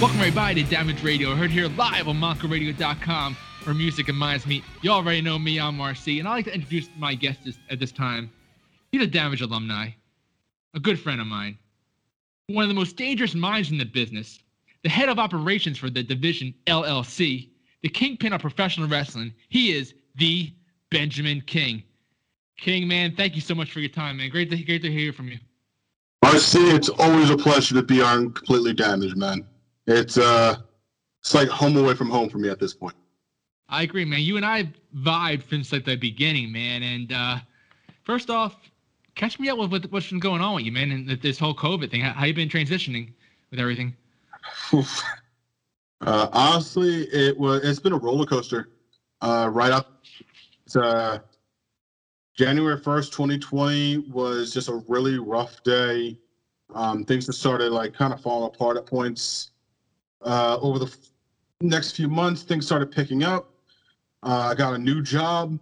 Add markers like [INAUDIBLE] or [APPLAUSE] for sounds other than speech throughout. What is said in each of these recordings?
Welcome everybody to Damage Radio, heard here live on MonkaRadio.com, where music and minds meet. You already know me, I'm Marcy, and I'd like to introduce my guest this, at this time. He's a Damage alumni, a good friend of mine, one of the most dangerous minds in the business, the head of operations for the Division LLC, the kingpin of professional wrestling. He is the Benjamin King. King, man, thank you so much for your time, man. Great to great to hear from you. Marcy, it's always a pleasure to be on Completely Damaged, man. It's uh, it's like home away from home for me at this point. I agree, man. You and I vibed since like the beginning, man. And uh, first off, catch me up with, with what's been going on with you, man, and this whole COVID thing. How, how you been transitioning with everything? uh, honestly, it was it's been a roller coaster. Uh, right up, uh, January first, twenty twenty was just a really rough day. Um, things just started like kind of falling apart at points uh, over the next few months, things started picking up. Uh, I got a new job.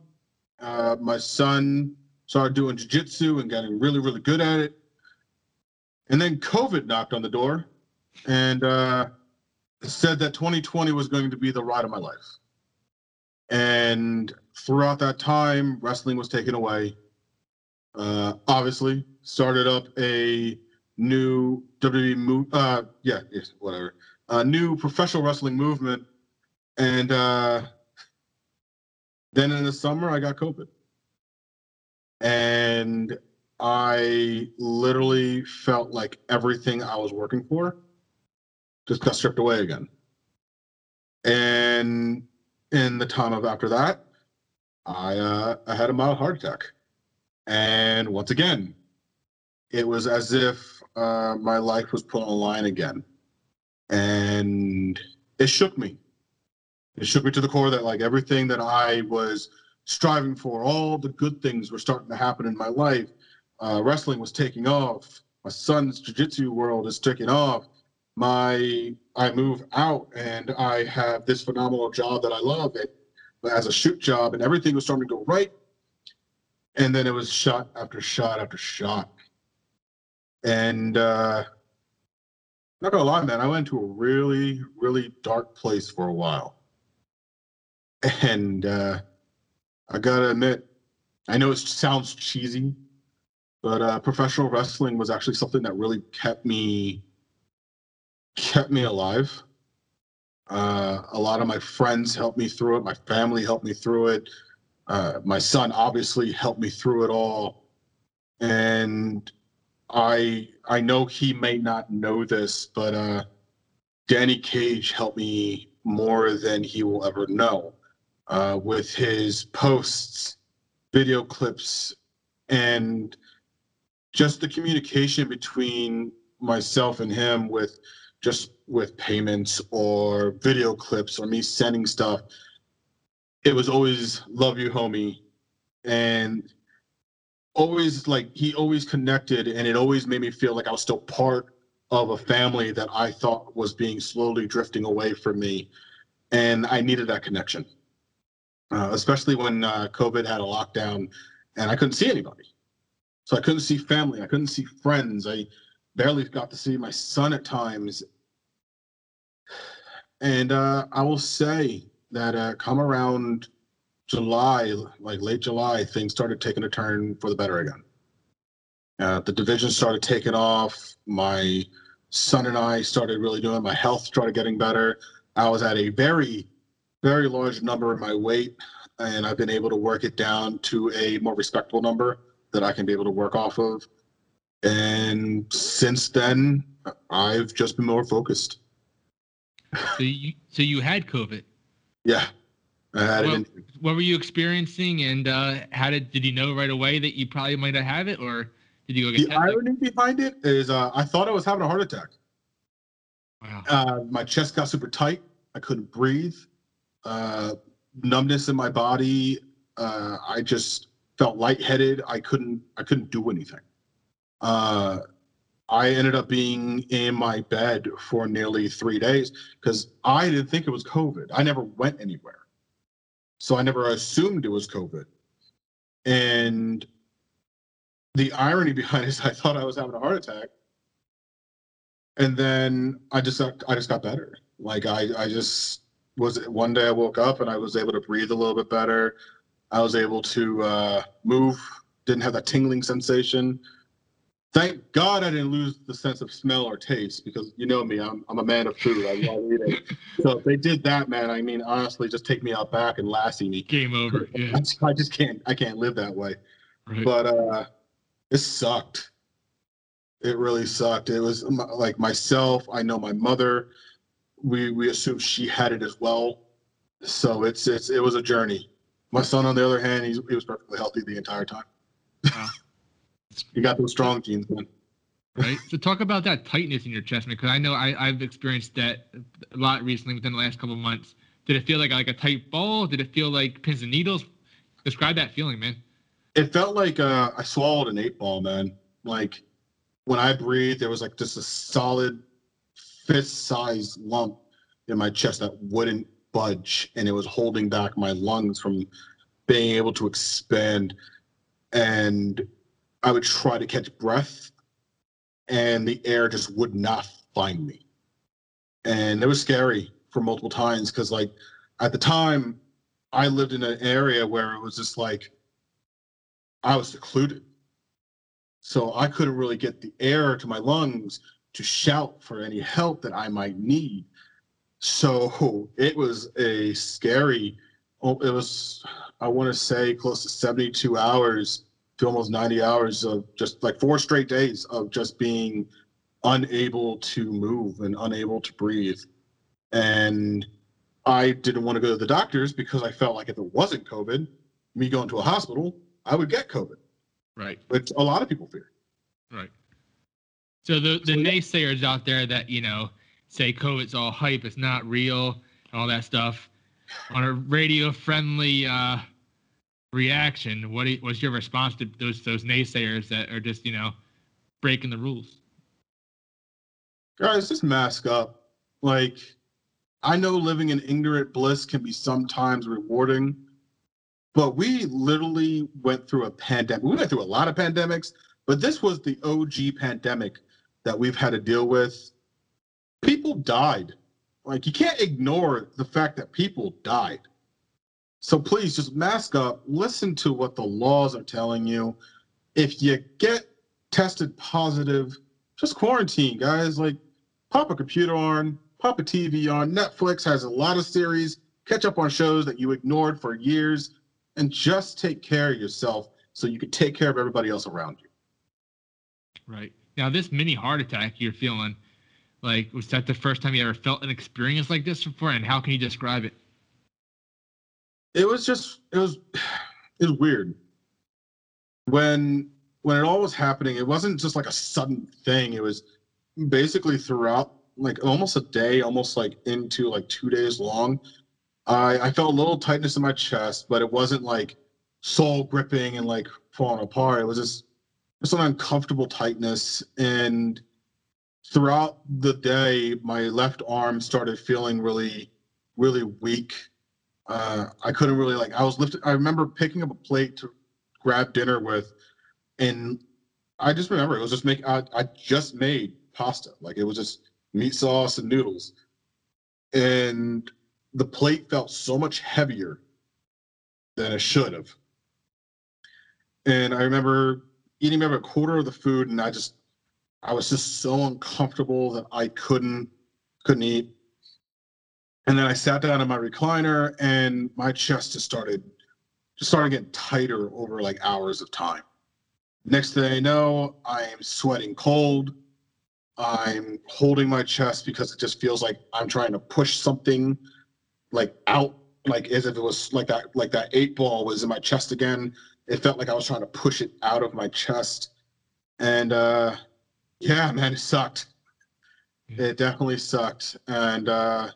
Uh, my son started doing jiu-jitsu and getting really, really good at it. And then COVID knocked on the door and uh, said that 2020 was going to be the ride of my life. And throughout that time, wrestling was taken away. Uh, obviously, started up a new WWE move. Uh, yeah, yes, whatever a new professional wrestling movement. And uh, then in the summer, I got COVID. And I literally felt like everything I was working for just got stripped away again. And in the time of after that, I uh, I had a mild heart attack, and once again, it was as if uh, my life was put on the line again and it shook me. It shook me to the core that like everything that I was striving for, all the good things were starting to happen in my life. Uh, wrestling was taking off. My son's jiu-jitsu world is taking off. My I move out and I have this phenomenal job that I love it as a shoot job, and everything was starting to go right. And then it was shot after shot after shot. And uh, not gonna lie, man, I went to a really, really dark place for a while. And uh, I gotta admit, I know it sounds cheesy, but uh, professional wrestling was actually something that really kept me kept me alive. Uh, a lot of my friends helped me through it. My family helped me through it. Uh, my son obviously helped me through it all. And I I know he may not know this, but uh, Danny Cage helped me more than he will ever know uh, with his posts, video clips, and just the communication between myself and him with just with payments or video clips or me sending stuff. It was always love you, homie, and always like he always connected and it always made me feel like I was still part of a family that I thought was being slowly drifting away from me. And I needed that connection, uh, especially when uh, COVID had a lockdown and I couldn't see anybody. So I couldn't see family, I couldn't see friends. I barely got to see my son at times. And uh, I will say that uh, come around July, like late July, things started taking a turn for the better again. Uh, the division started taking off. My son and I started really doing. My health started getting better. I was at a very, very large number in my weight, and I've been able to work it down to a more respectable number that I can be able to work off of. And since then, I've just been more focused. So you, so you had COVID. Yeah, what, what, were you experiencing, and uh, how did did you know right away that you probably might have it, or did you go get? The tested? irony behind it is, uh, I thought I was having a heart attack. Wow. Uh, my chest got super tight. I couldn't breathe. Uh, numbness in my body. Uh, I just felt lightheaded. I couldn't. I couldn't do anything. Uh, I ended up being in my bed for nearly three days because I didn't think it was COVID. I never went anywhere. So I never assumed it was COVID. And the irony [LAUGHS] behind it is I thought I was having a heart attack. and then I just I just got better. Like I, I just was one day I woke up and I was able to breathe a little bit better. I was able to uh, move, didn't have that tingling sensation. Thank God I didn't lose the sense of smell or taste because you know me, I'm, I'm a man of food. I love eating. [LAUGHS] so if they did that, man, I mean, honestly, just take me out back and lassie me. Game over. [LAUGHS] Yeah. I just can't, I can't live that way. Right. But uh, it sucked. It really sucked. It was like myself. I know my mother. We we assumed she had it as well. So it's it's it was a journey. My son, on the other hand, he's, he was perfectly healthy the entire time. Wow. [LAUGHS] He got those strong genes, man. right? So talk about that tightness in your chest, man. because I know I, I've experienced that a lot recently within the last couple of months. Did it feel like like a tight ball? Did it feel like pins and needles? Describe that feeling, man. It felt like uh, I swallowed an eight ball, man. Like when I breathed, there was like just a solid fist-sized lump in my chest that wouldn't budge, and it was holding back my lungs from being able to expand. And I would try to catch breath, and the air just would not find me. And it was scary for multiple times because, like, at the time, I lived in an area where it was just like I was secluded. So I couldn't really get the air to my lungs to shout for any help that I might need. So [LAUGHS] it was a scary, oh, it was, I want to say close to 72 hours to almost 90 hours of just like four straight days of just being unable to move and unable to breathe. And I didn't want to go to the doctors because I felt like if it wasn't COVID, me going to a hospital, I would get COVID, Right. which a lot of people fear. Right. So the the So, yeah. naysayers out there that you know say COVID's all hype, it's not real, and all that stuff. On a radio friendly uh, reaction, what was your response to those those naysayers that are just you know breaking the rules? Guys, just mask up. Like, I know living in ignorant bliss can be sometimes rewarding, but we literally went through a pandemic. We went through a lot of pandemics, but this was the OG pandemic that we've had to deal with. People died. Like, you can't ignore the fact that people died. So please just mask up, listen to what the laws are telling you. If you get tested positive, just quarantine, guys. Like, pop a computer on, pop a TV on. Netflix has a lot of series. Catch up on shows that you ignored for years, and just take care of yourself so you can take care of everybody else around you. Right. Now this mini heart attack you're feeling, like was that the first time you ever felt an experience like this before? And how can you describe it? It was just, it was, [SIGHS] it was weird. When when it all was happening, it wasn't just like a sudden thing. It was basically throughout, like almost a day, almost like into like two days long. I I felt a little tightness in my chest, but it wasn't like soul gripping and like falling apart. It was just just an uncomfortable tightness. And throughout the day, my left arm started feeling really, really weak. Uh, I couldn't really like. I was lifting. I remember picking up a plate to grab dinner with, and I just remember it was just make. I, I just made pasta. Like it was just meat sauce and noodles, and the plate felt so much heavier than it should have. And I remember eating maybe a quarter of the food, and I just, I was just so uncomfortable that I couldn't, couldn't eat. And then I sat down in my recliner, and my chest just started, just started getting tighter over like hours of time. Next thing I know, I'm sweating cold. I'm holding my chest because it just feels like I'm trying to push something like out, like as if it was like that, like that eight ball was in my chest again. It felt like I was trying to push it out of my chest. And uh yeah, man, it sucked. It definitely sucked. And uh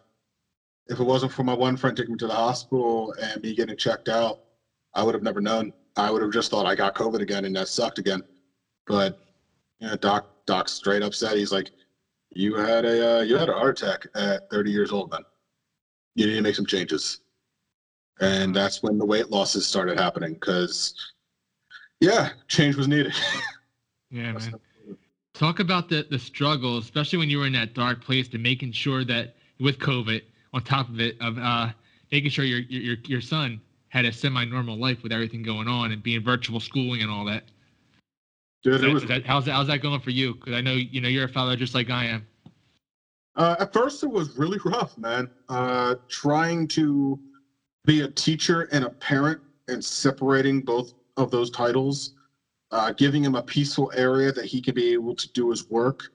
if it wasn't for my one friend taking me to the hospital and me getting checked out, I would have never known. I would have just thought I got COVID again and that sucked again. But you know, Doc Doc's straight up said he's like, You had a uh, you had a heart attack at 30 years old, man. You need to make some changes. And that's when the weight losses started happening because yeah, change was needed. [LAUGHS] Yeah, man. talk about the the struggle, especially when you were in that dark place, to making sure that with COVID, on top of it, of uh, making sure your your your son had a semi-normal life with everything going on and being virtual schooling and all that. Dude, That- was that- how's that, how's that going for you? Because I know you know you're a father just like I am. Uh, at first, it was really rough, man. Uh, trying to be a teacher and a parent and separating both of those titles, uh, giving him a peaceful area that he can be able to do his work.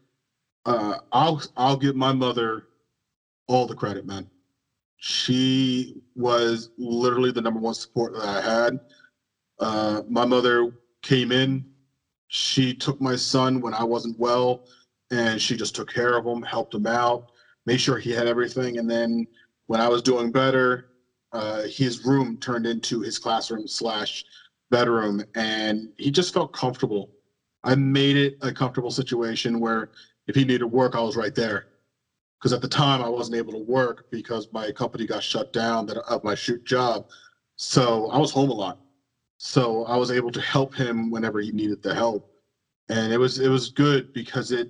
Uh, I'll I'll give my mother all the credit, man. She was literally the number one support that I had. Uh, my mother came in. She took my son when I wasn't well and she just took care of him, helped him out, made sure he had everything. And then when I was doing better, uh, his room turned into his classroom slash bedroom, and he just felt comfortable. I made it a comfortable situation where if he needed work, I was right there. Because at the time I wasn't able to work because my company got shut down that of my shoot job, so I was home a lot. So I was able to help him whenever he needed the help, and it was it was good because it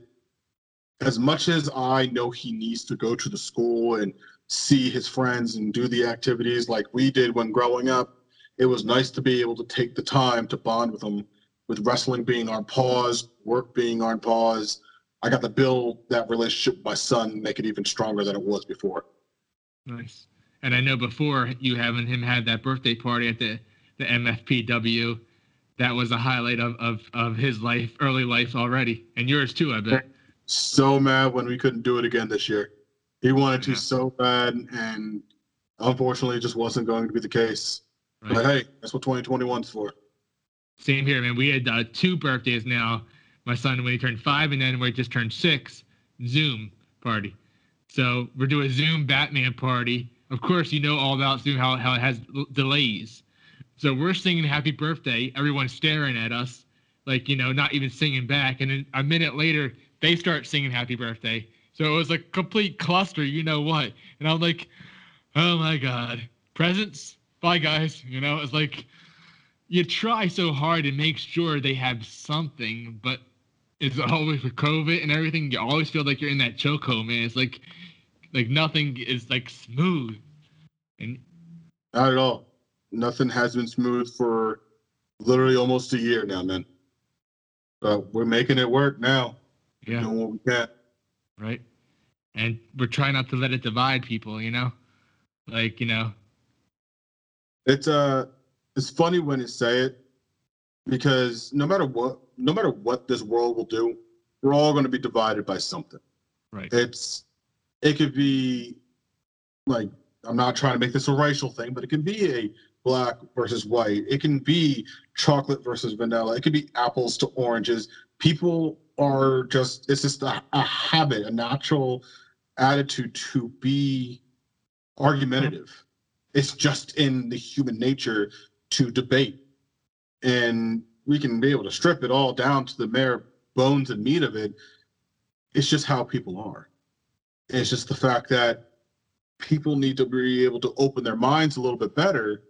as much as I know he needs to go to the school and see his friends and do the activities like we did when growing up, it was nice to be able to take the time to bond with him. With wrestling being on pause, work being on pause, I got to build that relationship with my son, make it even stronger than it was before. Nice. And I know before you having him had that birthday party at the the MFPW, that was a highlight of of of his life, early life already, and yours too, I bet. So mad when we couldn't do it again this year. He wanted to Yeah. so bad, and unfortunately, it just wasn't going to be the case. Right? But hey, that's what 2021's for. Same here, man. We had uh, two birthdays now. My son when he turned five, and then when he just turned six, Zoom party. So we're doing a Zoom Batman party. Of course, you know all about Zoom how how it has l- delays. So we're singing Happy Birthday. Everyone's staring at us, like you know, not even singing back. And then a minute later, they start singing Happy Birthday. So it was a complete cluster. You know what? And I'm like, oh my god, presents. Bye guys. You know, it's like you try so hard to make sure they have something, but it's always with COVID and everything. You always feel like you're in that chokehold, man. It's like like nothing is like smooth. And Not at all. Nothing has been smooth for literally almost a year now, man. But we're making it work now. yeah, Doing what we can. right. And we're trying not to let it divide people, you know? Like, you know, It's uh it's funny when you say it because no matter what no matter what this world will do, we're all gonna be divided by something. right. It's it could be like I'm not trying to make this a racial thing, but it can be a black versus white. It can be chocolate versus vanilla. It could be apples to oranges. People are just it's just a, a habit, a natural attitude to be argumentative. It's just in the human nature to debate. And we can be able to strip it all down to the mere bones and meat of it. It's just how people are. It's just the fact that people need to be able to open their minds a little bit better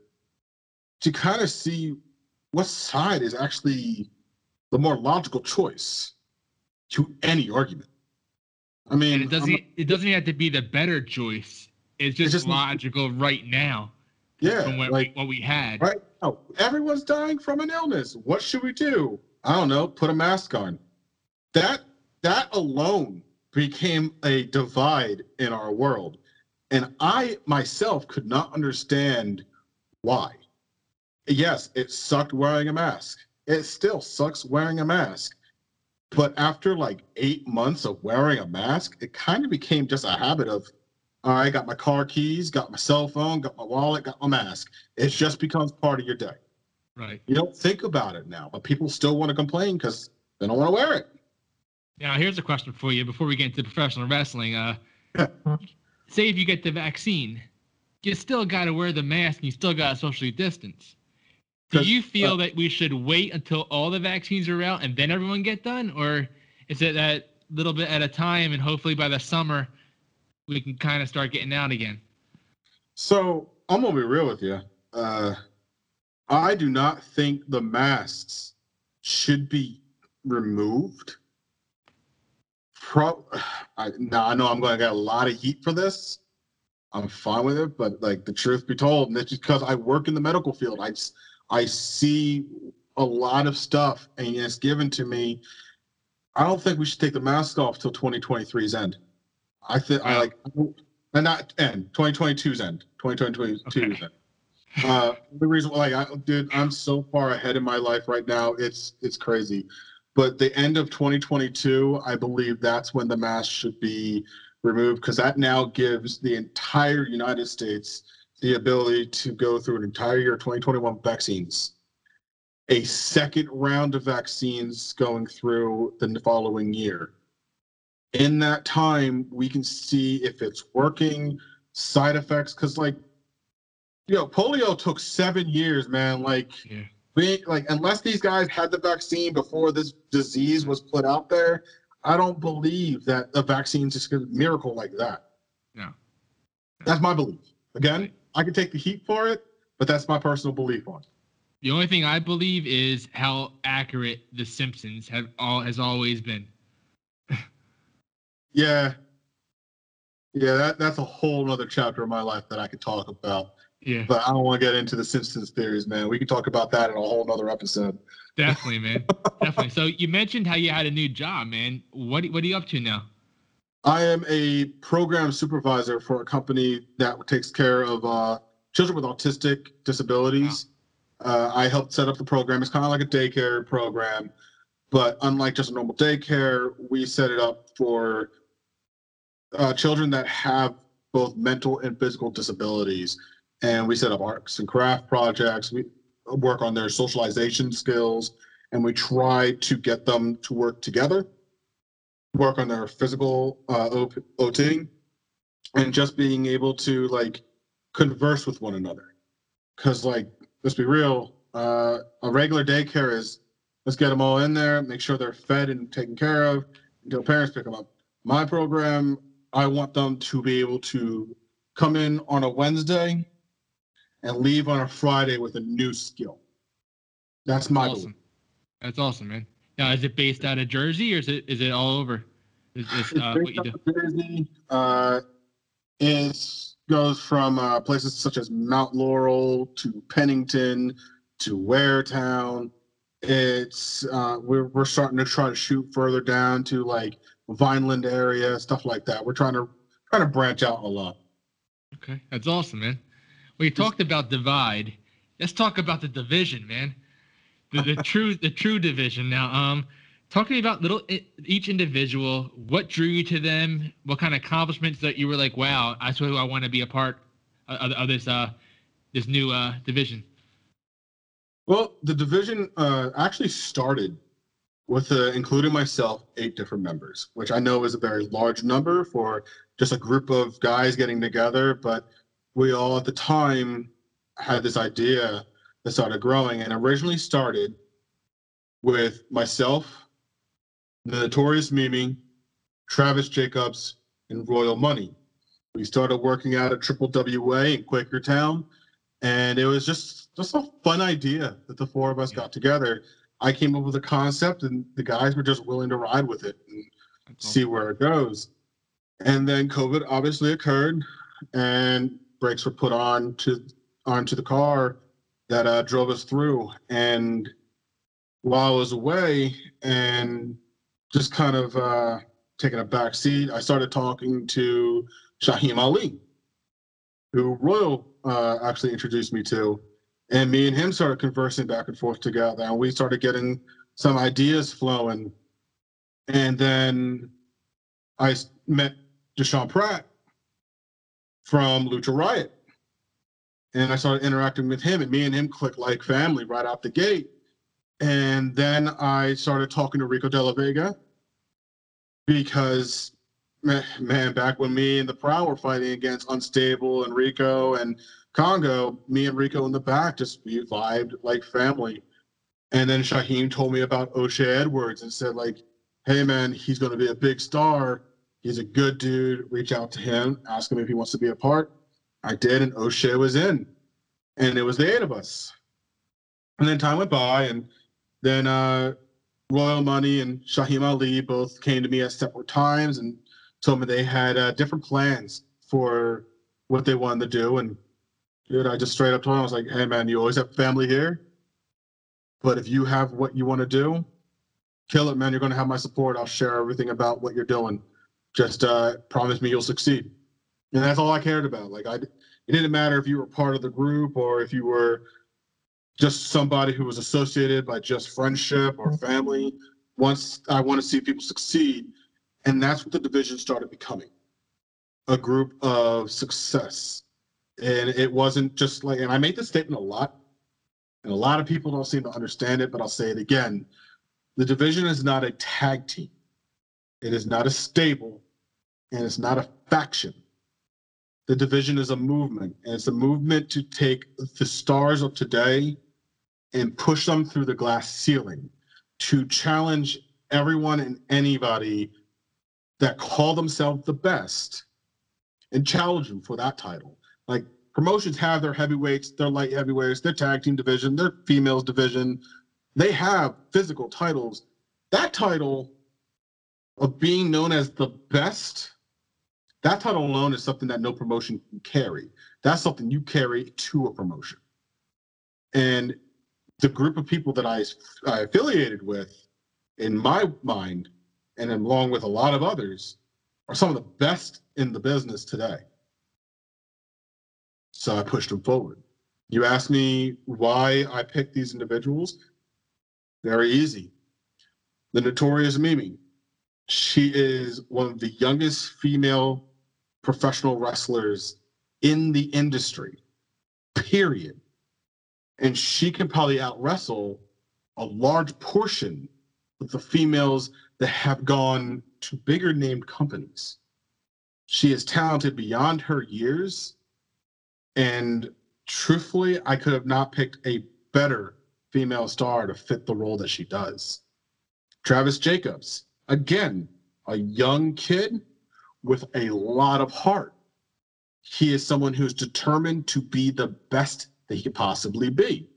to kind of see what side is actually the more logical choice to any argument. I mean, And it doesn't I'm- it doesn't have to be the better choice. It's just, just- logical right now yeah, from what, like we, what we had. right now, everyone's dying from an illness. What should we do? I don't know. Put a mask on. That that alone became a divide in our world, and I myself could not understand why. Yes, it sucked wearing a mask. It still sucks wearing a mask. But after like eight months of wearing a mask, it kind of became just a habit of, all right, got my car keys, got my cell phone, got my wallet, got my mask. It just becomes part of your day. Right. You don't think about it now, but people still want to complain because they don't want to wear it. Now, here's a question for you before we get into professional wrestling. Uh, say if you get the vaccine, you still got to wear the mask and you still got to socially distance. Do you feel uh, that we should wait until all the vaccines are out and then everyone get done, or is it that little bit at a time and hopefully by the summer we can kind of start getting out again? So I'm gonna be real with you. Uh, I do not think the masks should be removed Pro, [SIGHS] I now I know I'm to get a lot of heat for this. I'm fine with it, but like the truth be told, and it's because I work in the medical field. I I see a lot of stuff, and it's given to me. I don't think we should take the mask off till 2023's end. I think I like, and not end 2022's end, 2022's okay. end. Uh, the reason, like, I, dude, I'm so far ahead in my life right now. It's it's crazy. But the end of 2022, I believe that's when the mask should be removed because that now gives the entire United States the ability to go through an entire year 2021 vaccines, a second round of vaccines going through the following year. In that time, we can see if it's working, side effects, because like, you know, polio took seven years, man. Like, yeah. we like unless these guys had the vaccine before this disease was put out there, I don't believe that a vaccine is just a miracle like that. No. That's my belief. Again, I can take the heat for it, but that's my personal belief on it. The only thing I believe is how accurate The Simpsons have all has always been. Yeah. Yeah, that, that's a whole other chapter of my life that I could talk about. Yeah. But I don't want to get into the Simpsons theories, man. We can talk about that in a whole other episode. Definitely, man. Definitely. So [LAUGHS] you mentioned how you had a new job, man. What what are you up to now? I am a program supervisor for a company that takes care of uh, children with autistic disabilities. Wow. Uh, I helped set up the program. It's kind of like a daycare program, but unlike just a normal daycare, we set it up for uh, children that have both mental and physical disabilities and we set up arts and craft projects. We work on their socialization skills, and we try to get them to work together, work on their physical uh, OT, and just being able to like converse with one another. Because like, let's be real, uh, a regular daycare is let's get them all in there, make sure they're fed and taken care of until parents pick them up. My program, I want them to be able to come in on a Wednesday and leave on a Friday with a new skill. That's my awesome. Belief. That's awesome, man. Now, is it based out of Jersey or is it is it all over? Is this uh, what you do? Jersey. Uh, it goes from uh, places such as Mount Laurel to Pennington to Waretown. It's uh, we're we're starting to try to shoot further down to like Vineland area, stuff like that. We're trying to trying to branch out a lot. Okay, that's awesome, man. We talked about divide. Let's talk about the division, man. The, the [LAUGHS] true the true division. Now, um, talking about little each individual. What drew you to them? What kind of accomplishments that you were like, wow, I swear I want to be a part of, of this uh this new uh division. Well, the division uh, actually started with, uh, including myself, eight different members, which I know is a very large number for just a group of guys getting together. But we all at the time had this idea that started growing and originally started with myself, the notorious Mimi, Travis Jacobs, and Royal Money. We started working out at Triple WA in Quakertown, and it was just just a fun idea that the four of us got together. I came up with a concept, and the guys were just willing to ride with it and see where it goes. And then COVID obviously occurred, and brakes were put on to onto the car that uh, drove us through. And while I was away and just kind of uh, taking a back seat, I started talking to Shaheem Ali, who Royal uh, actually introduced me to. And me and him started conversing back and forth together, and we started getting some ideas flowing. And then I met Deshaun Pratt, from Lucha Riot. And I started interacting with him, and me and him clicked like family right out the gate. And then I started talking to Rico De La Vega because, man, back when me and the Prowl were fighting against Unstable and Rico and Congo, me and Rico in the back just we vibed like family. And then Shaheem told me about O'Shay Edwards and said, like, hey man, he's gonna be a big star. He's a good dude. Reach out to him, ask him if he wants to be a part. I did, and O'Shay was in, and it was the eight of us. And then time went by, and then uh, Royal Money and Shaheem Ali both came to me at separate times and told me they had uh, different plans for what they wanted to do. And dude, I just straight up told him, I was like, hey man, you always have family here. But if you have what you want to do, kill it, man. You're going to have my support. I'll share everything about what you're doing. Just uh, promise me you'll succeed. And that's all I cared about. Like I, it didn't matter if you were part of the group or if you were just somebody who was associated by just friendship or family. Once I want to see people succeed, and that's what the division started becoming a group of success. And it wasn't just like, and I made this statement a lot, and a lot of people don't seem to understand it, but I'll say it again. The division is not a tag team, it is not a stable, and it's not a faction. The division is a movement, and it's a movement to take the stars of today and push them through the glass ceiling to challenge everyone and anybody that call themselves the best and challenge them for that title. Like promotions have their heavyweights, their light heavyweights, their tag team division, their females division. They have physical titles. That title of being known as the best, that title alone is something that no promotion can carry. That's something you carry to a promotion. And the group of people that I, I affiliated with, in my mind, and along with a lot of others, are some of the best in the business today. So I pushed them forward. You asked me why I picked these individuals. Very easy. The notorious Mimi. She is one of the youngest female professional wrestlers in the industry, period. And she can probably out wrestle a large portion of the females that have gone to bigger named companies. She is talented beyond her years. And truthfully, I could have not picked a better female star to fit the role that she does. Travis Jacobs, again, a young kid with a lot of heart. He is someone who's determined to be the best that he could possibly be.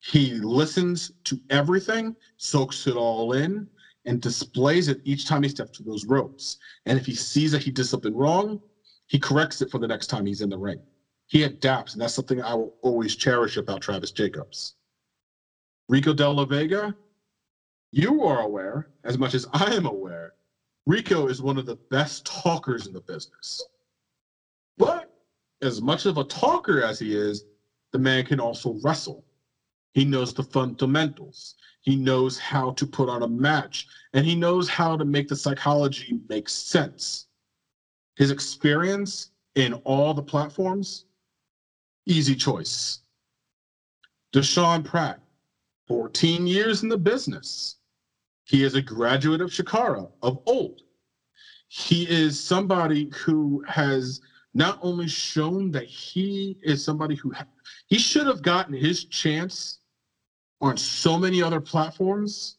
He listens to everything, soaks it all in, and displays it each time he steps to those ropes. And if he sees that he did something wrong, he corrects it for the next time he's in the ring. He adapts, and that's something I will always cherish about Travis Jacobs. Rico De La Vega, you are aware, as much as I am aware, Rico is one of the best talkers in the business. But as much of a talker as he is, the man can also wrestle. He knows the fundamentals. He knows how to put on a match and he knows how to make the psychology make sense. His experience in all the platforms, easy choice. Deshaun Pratt, 14 years in the business. He is a graduate of Chikara of old. He is somebody who has not only shown that he is somebody who ha- he should have gotten his chance on so many other platforms.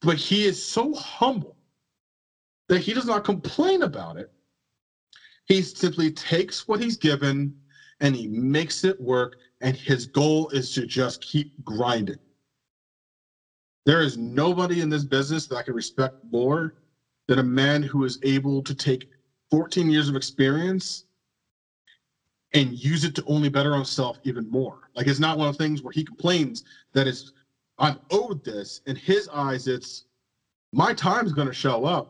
But he is so humble that he does not complain about it. He simply takes what he's given and he makes it work. And his goal is to just keep grinding. There is nobody in this business that I can respect more than a man who is able to take 14 years of experience and use it to only better himself even more. Like it's not one of the things where he complains that is I'm owed this. In his eyes, it's my time's gonna show up.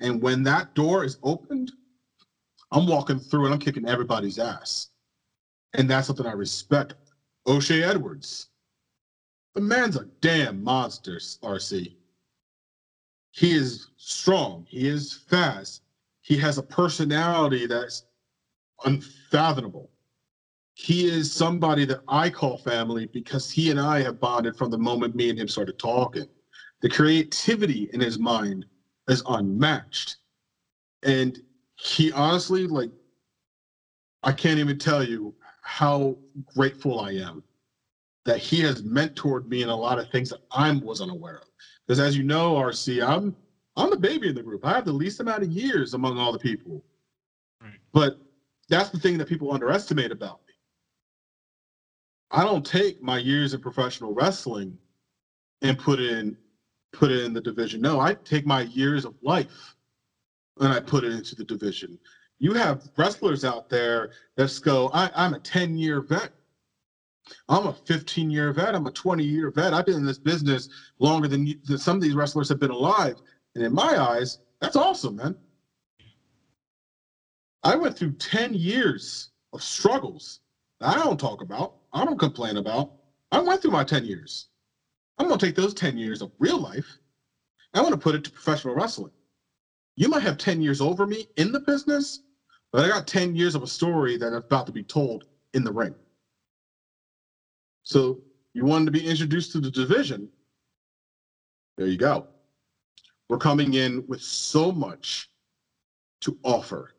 And when that door is opened, I'm walking through and I'm kicking everybody's ass. And that's something I respect. O'Shay Edwards. The man's a damn monster, RC. He is strong. He is fast. He has a personality that's unfathomable. He is somebody that I call family because he and I have bonded from the moment me and him started talking. The creativity in his mind is unmatched. And he honestly, like, I can't even tell you how grateful I am that he has mentored me in a lot of things that I was unaware of. Because as you know, RC, I'm I'm the baby in the group. I have the least amount of years among all the people. Right. But that's the thing that people underestimate about me. I don't take my years in professional wrestling and put it in put it in the division. No, I take my years of life and I put it into the division. You have wrestlers out there that go, I, I'm a 10 year vet. I'm a 15 year vet. I'm a 20 year vet. I've been in this business longer than, you, than some of these wrestlers have been alive. And in my eyes, that's awesome, man. I went through 10 years of struggles I don't talk about. I don't complain about. I went through my 10 years. I'm going to take those 10 years of real life. I want to put it to professional wrestling. You might have 10 years over me in the business, but I got 10 years of a story that is about to be told in the ring. So you wanted to be introduced to the division. There you go. We're coming in with so much to offer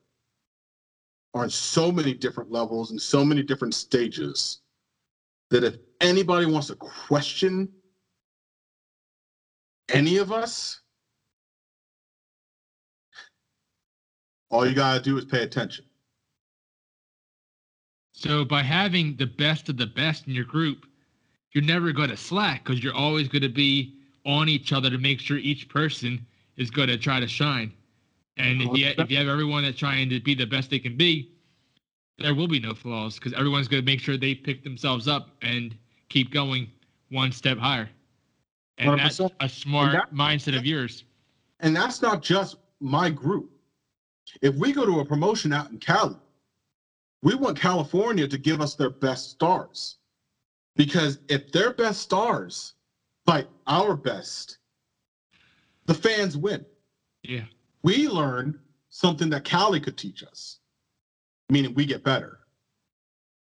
on so many different levels and so many different stages that if anybody wants to question any of us, all you got to do is pay attention. So, by having the best of the best in your group, you're never going to slack because you're always going to be on each other to make sure each person is going to try to shine. And if you, if you have everyone that's trying to be the best they can be, there will be no flaws because everyone's going to make sure they pick themselves up and keep going one step higher. And 100%. that's a smart that, mindset of yours. And that's not just my group. If we go to a promotion out in Cali, we want California to give us their best stars. Because if their best stars fight our best, the fans win. Yeah. We learn something that Cali could teach us meaning we get better.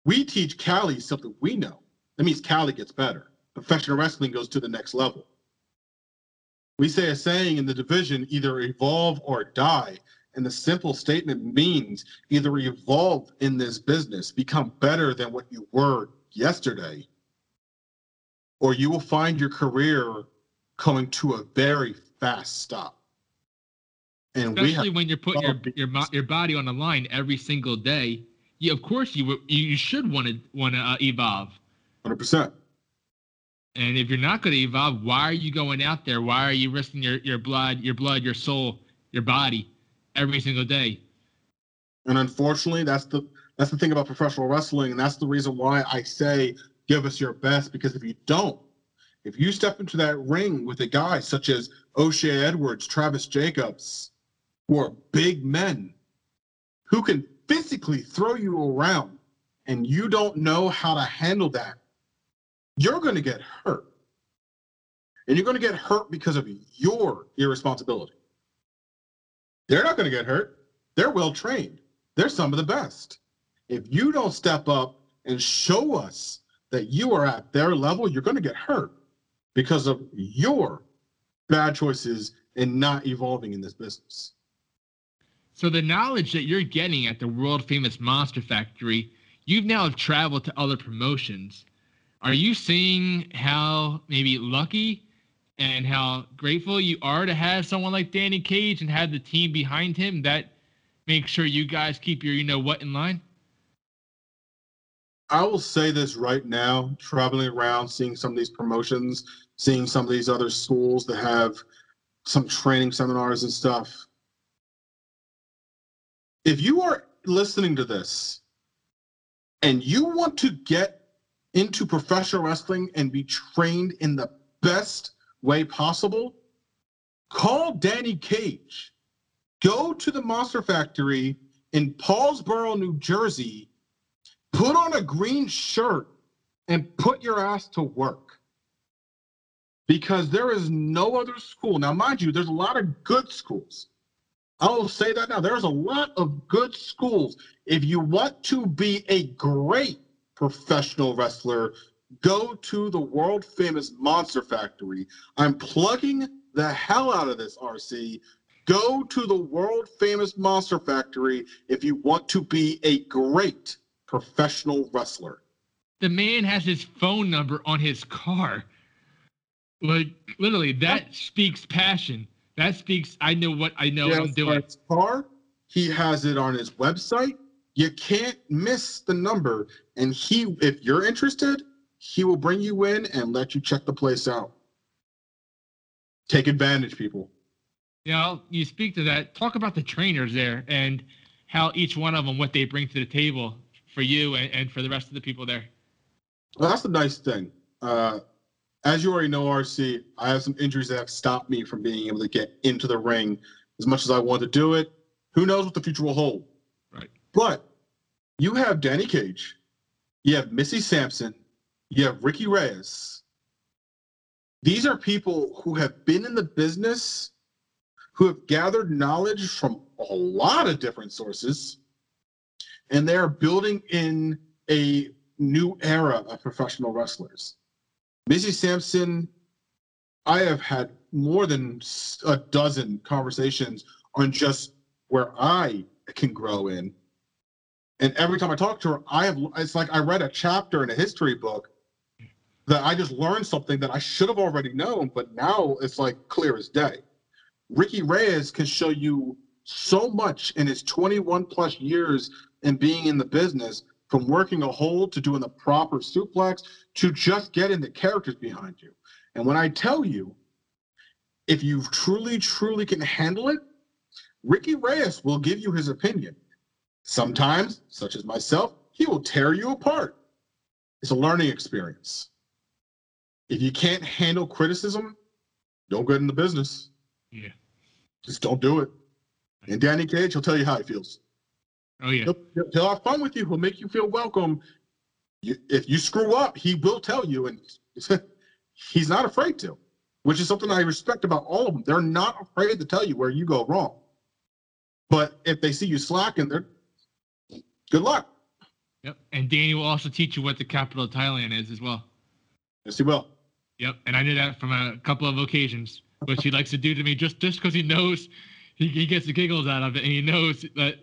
We teach Cali something we know. That means Cali gets better. Professional wrestling goes to the next level. We say a saying in the division either evolve or die. And the simple statement means either evolve in this business, become better than what you were yesterday, or you will find your career coming to a very fast stop. And especially when you're putting your your your body on the line every single day, yeah, of course you you should want to want to uh, evolve. Hundred percent. And if you're not going to evolve, why are you going out there? Why are you risking your your blood, your blood, your soul, your body every single day? And unfortunately, that's the that's the thing about professional wrestling, and that's the reason why I say give us your best. Because if you don't, if you step into that ring with a guy such as O'Shay Edwards, Travis Jacobs, who are big men who can physically throw you around and you don't know how to handle that, you're going to get hurt. And you're going to get hurt because of your irresponsibility. They're not going to get hurt. They're well trained. They're some of the best. If you don't step up and show us that you are at their level, you're going to get hurt because of your bad choices and not evolving in this business. So the knowledge that you're getting at the world famous Monster Factory, you've now traveled to other promotions. Are you seeing how maybe lucky and how grateful you are to have someone like Danny Cage and have the team behind him that makes sure you guys keep your you know what in line? I will say this right now, traveling around, seeing some of these promotions, seeing some of these other schools that have some training seminars and stuff if you are listening to this and you want to get into professional wrestling and be trained in the best way possible, call Danny Cage. Go to the Monster Factory in Paulsboro, New Jersey, put on a green shirt, and put your ass to work. Because there is no other school. Now, mind you, there's a lot of good schools. I'll say that now. There's a lot of good schools. If you want to be a great professional wrestler, go to the world famous Monster Factory. I'm plugging the hell out of this, RC. Go to the world famous Monster Factory if you want to be a great professional wrestler. The man has his phone number on his car. Like, literally, that speaks passion. That speaks. I know what I know. I'm doing. Car. He has it on his website. You can't miss the number. And he, if you're interested, he will bring you in and let you check the place out. take advantage, people. You know, you speak to that. Talk about the trainers there and how each one of them, what they bring to the table for you and, and for the rest of the people there. Well, that's the nice thing. Uh, as you already know, RC, I have some injuries that have stopped me from being able to get into the ring as much as I want to do it. Who knows what the future will hold? Right. But you have Danny Cage, you have Missy Sampson, you have Ricky Reyes. These are people who have been in the business, who have gathered knowledge from a lot of different sources, and they're building in a new era of professional wrestlers. Missy Sampson, I have had more than a dozen conversations on just where I can grow in. And every time I talk to her, I have it's like I read a chapter in a history book that I just learned something that I should have already known, but now it's like clear as day. Ricky Reyes can show you so much in his 21 plus years in being in the business from working a hold to doing the proper suplex to just getting the characters behind you. And when I tell you, if you truly, truly can handle it, Ricky Reyes will give you his opinion. Sometimes, such as myself, he will tear you apart. It's a learning experience. If you can't handle criticism, don't get in the business. Yeah. Just don't do it. And Danny Cage, he'll tell you how he feels. Oh yeah. He'll, he'll have fun with you. He'll make you feel welcome. You, if you screw up, he will tell you, and [LAUGHS] he's not afraid to, which is something I respect about all of them. They're not afraid to tell you where you go wrong. But if they see you slacking, they're good luck. Yep. And Danny will also teach you what the capital of Thailand is as well. Yes, he will. Yep. And I knew that from a couple of occasions, which he likes to do to me just just because he knows he, he gets the giggles out of it, and he knows that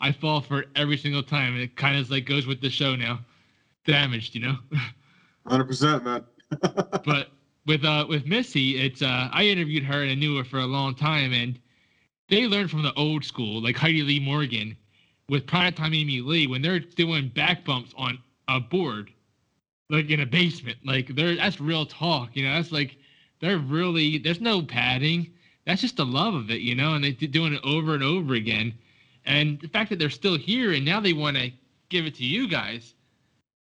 I fall for it every single time. It kind of like goes with the show now. Damaged, you know. Hundred percent, man. [LAUGHS] but with uh with Missy, it's uh I interviewed her and I knew her for a long time, and they learned from the old school, like Heidi Lee Morgan, with Primetime Amy Lee when they're doing back bumps on a board, like in a basement. Like they're that's real talk, you know. That's like they're really there's no padding. That's just the love of it, you know. And they're doing it over and over again. And the fact that they're still here and now they want to give it to you guys,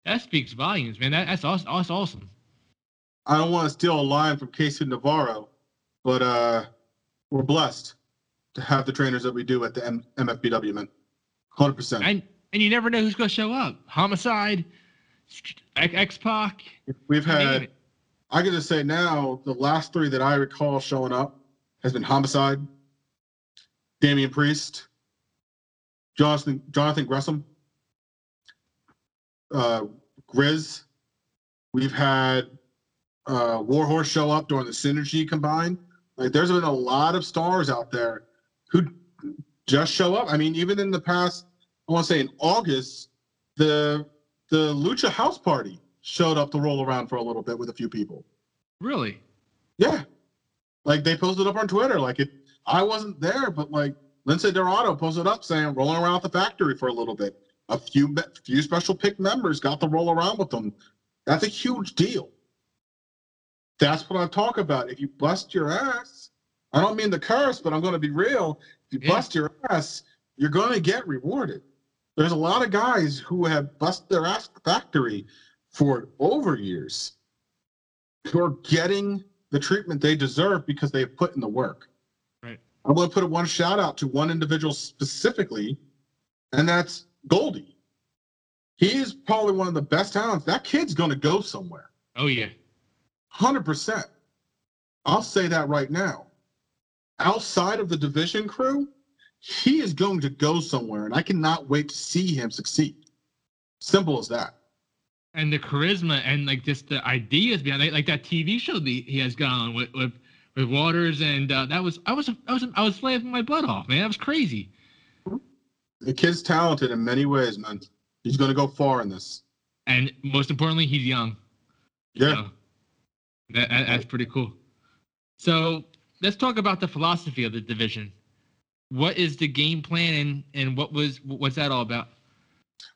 that speaks volumes, man. That, that's awesome. That's awesome. I don't want to steal a line from Casey Navarro, but uh, we're blessed to have the trainers that we do at the M- MFPW, man. Hundred percent. And and you never know who's gonna show up. Homicide, X Pac. We've had. I can just say now, the last three that I recall showing up has been Homicide, Damian Priest, Jonathan Jonathan Gresham, uh, Grizz. We've had uh, Warhorse show up during the Synergy combine. Like, there's been a lot of stars out there who just show up. I mean, even in the past, I want to say in August, the the Lucha House Party showed up to roll around for a little bit with a few people. Really? Yeah. Like they posted up on Twitter. Like it, I wasn't there, but like Lince Dorado posted up saying rolling around at the factory for a little bit. A few few special pick members got to roll around with them. That's a huge deal. That's what I talk about. If you bust your ass, I don't mean the curse, but I'm going to be real. If you yeah. bust your ass, you're going to get rewarded. There's a lot of guys who have bust their ass factory for over years who are getting the treatment they deserve because they've put in the work. Right. I'm going to put one shout out to one individual specifically, and that's Goldie. He is probably one of the best talents. That kid's going to go somewhere. Oh, yeah. 100%. I'll say that right now. Outside of the division crew, he is going to go somewhere, and I cannot wait to see him succeed. Simple as that. And the charisma and like just the ideas behind like, like that TV show that he has gone with with, with Waters and uh, that was I was I was I was laughing my butt off, man. That was crazy. The kid's talented in many ways, man. He's going to go far in this. And most importantly, he's young. Yeah. So that, that's pretty cool. So let's talk about the philosophy of the division. What is the game plan and and what was what's that all about?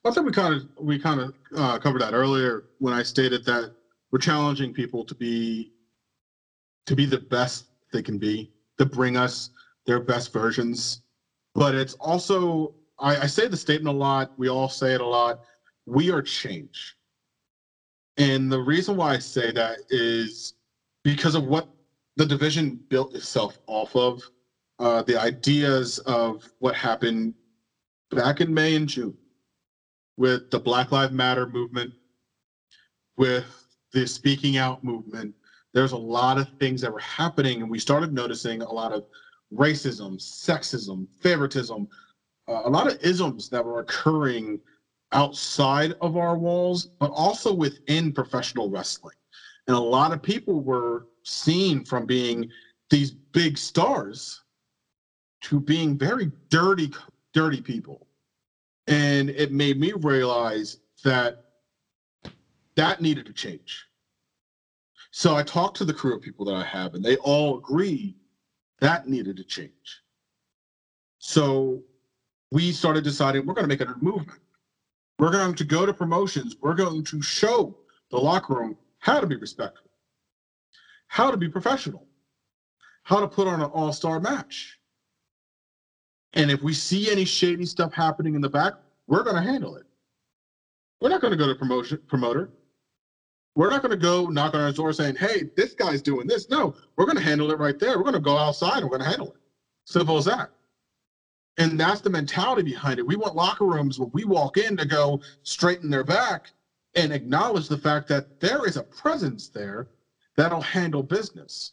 I think we kind of we kind of uh, covered that earlier when I stated that we're challenging people to be to be the best they can be to bring us their best versions. But it's also, I, I say the statement a lot. We all say it a lot. We are change. And the reason why I say that is because of what the division built itself off of. Uh, the ideas of what happened back in May and June with the Black Lives Matter movement, with the speaking out movement. There's a lot of things that were happening, and we started noticing a lot of racism, sexism, favoritism, uh, a lot of isms that were occurring outside of our walls, but also within professional wrestling. And a lot of people were seen from being these big stars to being very dirty, dirty people. And it made me realize that that needed to change. So I talked to the crew of people that I have, and they all agree that needed to change. So we started deciding we're going to make a movement. We're going to go to promotions. We're going to show the locker room how to be respectful, how to be professional, how to put on an all star match. And if we see any shady stuff happening in the back, we're going to handle it. We're not going to go to promotion promoter. We're not going to go knock on our door saying, "Hey, this guy's doing this." No, we're going to handle it right there. We're going to go outside and we're going to handle it. Simple as that. And that's the mentality behind it. We want locker rooms when we walk in to go straighten their back and acknowledge the fact that there is a presence there that'll handle business.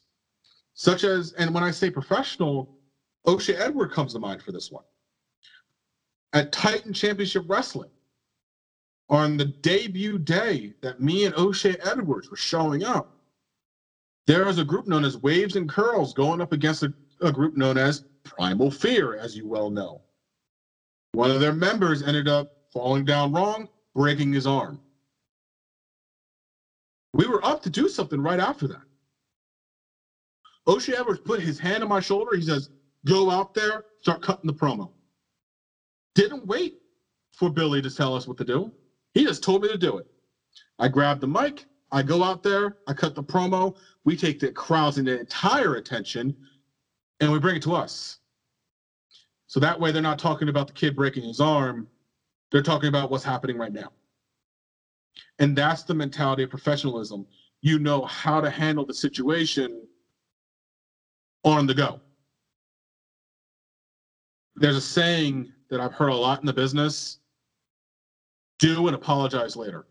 Such as, and when I say professional, O'Shay Edward comes to mind for this one. At Titan Championship Wrestling, on the debut day that me and O'Shay Edwards were showing up, there was a group known as Waves and Curls going up against a, a group known as Primal Fear, as you well know. One of their members ended up falling down wrong, breaking his arm. We were up to do something right after that. O'Shay Edwards put his hand on my shoulder. He says, Go out there, start cutting the promo. Didn't wait for Billy to tell us what to do. He just told me to do it. I grabbed the mic. I go out there. I cut the promo. We take the crowd's and the entire attention and we bring it to us. So that way they're not talking about the kid breaking his arm. They're talking about what's happening right now. And that's the mentality of professionalism. You know how to handle the situation on the go. There's a saying that I've heard a lot in the business do and apologize later.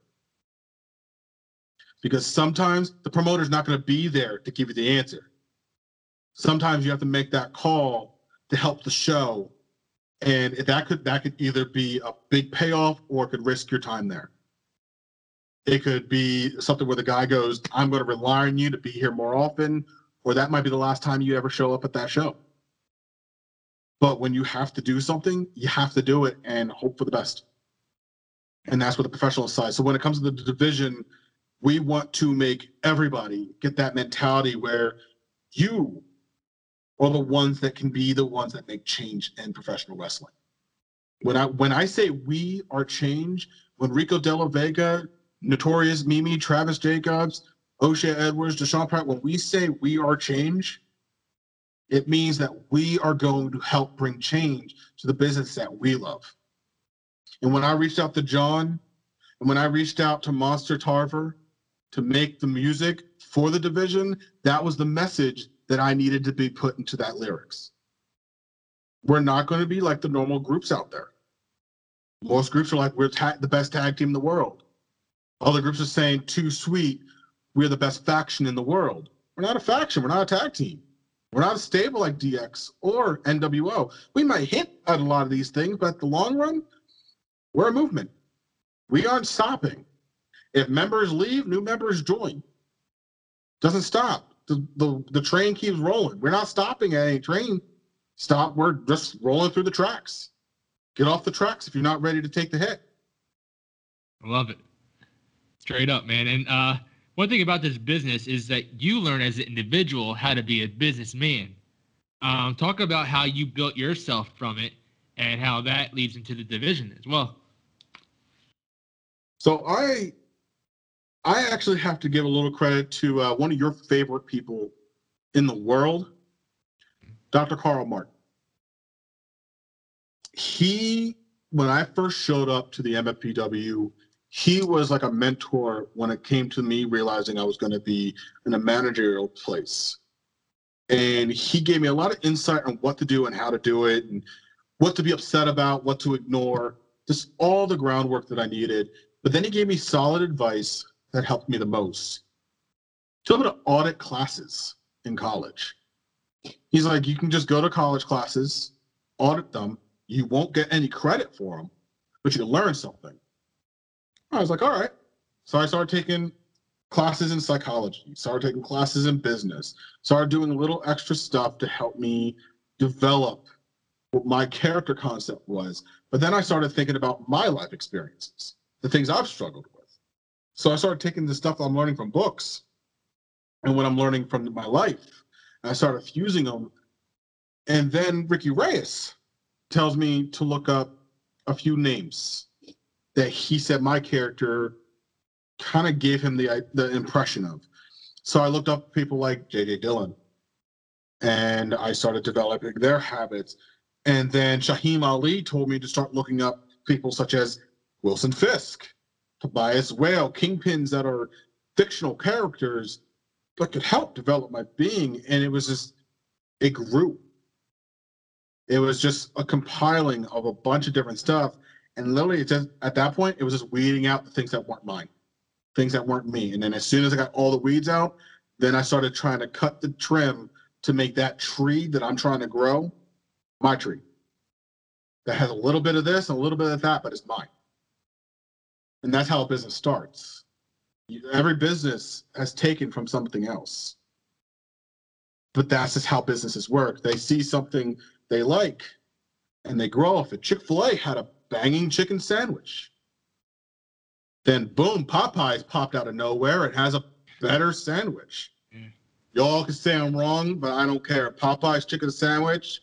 Because sometimes the promoter's not going to be there to give you the answer. Sometimes you have to make that call to help the show. And that could that could either be a big payoff or it could risk your time there. It could be something where the guy goes, I'm going to rely on you to be here more often, or that might be the last time you ever show up at that show. But when you have to do something, you have to do it and hope for the best. And that's what the professional side. So when it comes to the division, we want to make everybody get that mentality where you are the ones that can be the ones that make change in professional wrestling. When I when I say we are change, when Rico Della Vega Notorious Mimi, Travis Jacobs, O'Shay Edwards, Deshaun Pratt, when we say we are change, it means that we are going to help bring change to the business that we love. And when I reached out to John, and when I reached out to Monster Tarver to make the music for the division, that was the message that I needed to be put into that lyrics. We're not going to be like the normal groups out there. Most groups are like, we're ta- the best tag team in the world. Other groups are saying too sweet. We're the best faction in the world. We're not a faction. We're not a tag team. We're not stable like DX or NWO. We might hit at a lot of these things, but the long run, we're a movement. We aren't stopping. If members leave, new members join. Doesn't stop. The, the, the train keeps rolling. We're not stopping at any train stop. We're just rolling through the tracks. Get off the tracks if you're not ready to take the hit. I love it. Straight up, man. And uh, one thing about this business is that you learn as an individual how to be a businessman. Um, talk about how you built yourself from it and how that leads into the division as well. So I, I actually have to give a little credit to uh, one of your favorite people in the world, Dr. Carl Martin. He, when I first showed up to the MFPW, he was like a mentor when it came to me realizing I was going to be in a managerial place. And he gave me a lot of insight on what to do and how to do it and what to be upset about, what to ignore, just all the groundwork that I needed. But then he gave me solid advice that helped me the most. To be able to audit classes in college. He's like, you can just go to college classes, audit them. You won't get any credit for them, but you learn something. I was like, all right. So I started taking classes in psychology, started taking classes in business, started doing a little extra stuff to help me develop what my character concept was. But then I started thinking about my life experiences, the things I've struggled with. So I started taking the stuff I'm learning from books and what I'm learning from my life. And I started fusing them. And then Ricky Reyes tells me to look up a few names that he said my character kind of gave him the the impression of. So I looked up people like J.J. Dillon, and I started developing their habits. And then Shaheem Ali told me to start looking up people such as Wilson Fisk, Tobias Whale, kingpins that are fictional characters that could help develop my being. And it was just, it grew. It was just a compiling of a bunch of different stuff. And literally, it just at that point, it was just weeding out the things that weren't mine, things that weren't me. And then as soon as I got all the weeds out, then I started trying to cut the trim to make that tree that I'm trying to grow my tree. That has a little bit of this and a little bit of that, but it's mine. And that's how a business starts. Every business has taken from something else. But that's just how businesses work. They see something they like and they grow off it. Chick fil A had a banging chicken sandwich. Then boom, Popeyes popped out of nowhere. It has a better sandwich. Y'all can say I'm wrong, but I don't care. Popeyes chicken sandwich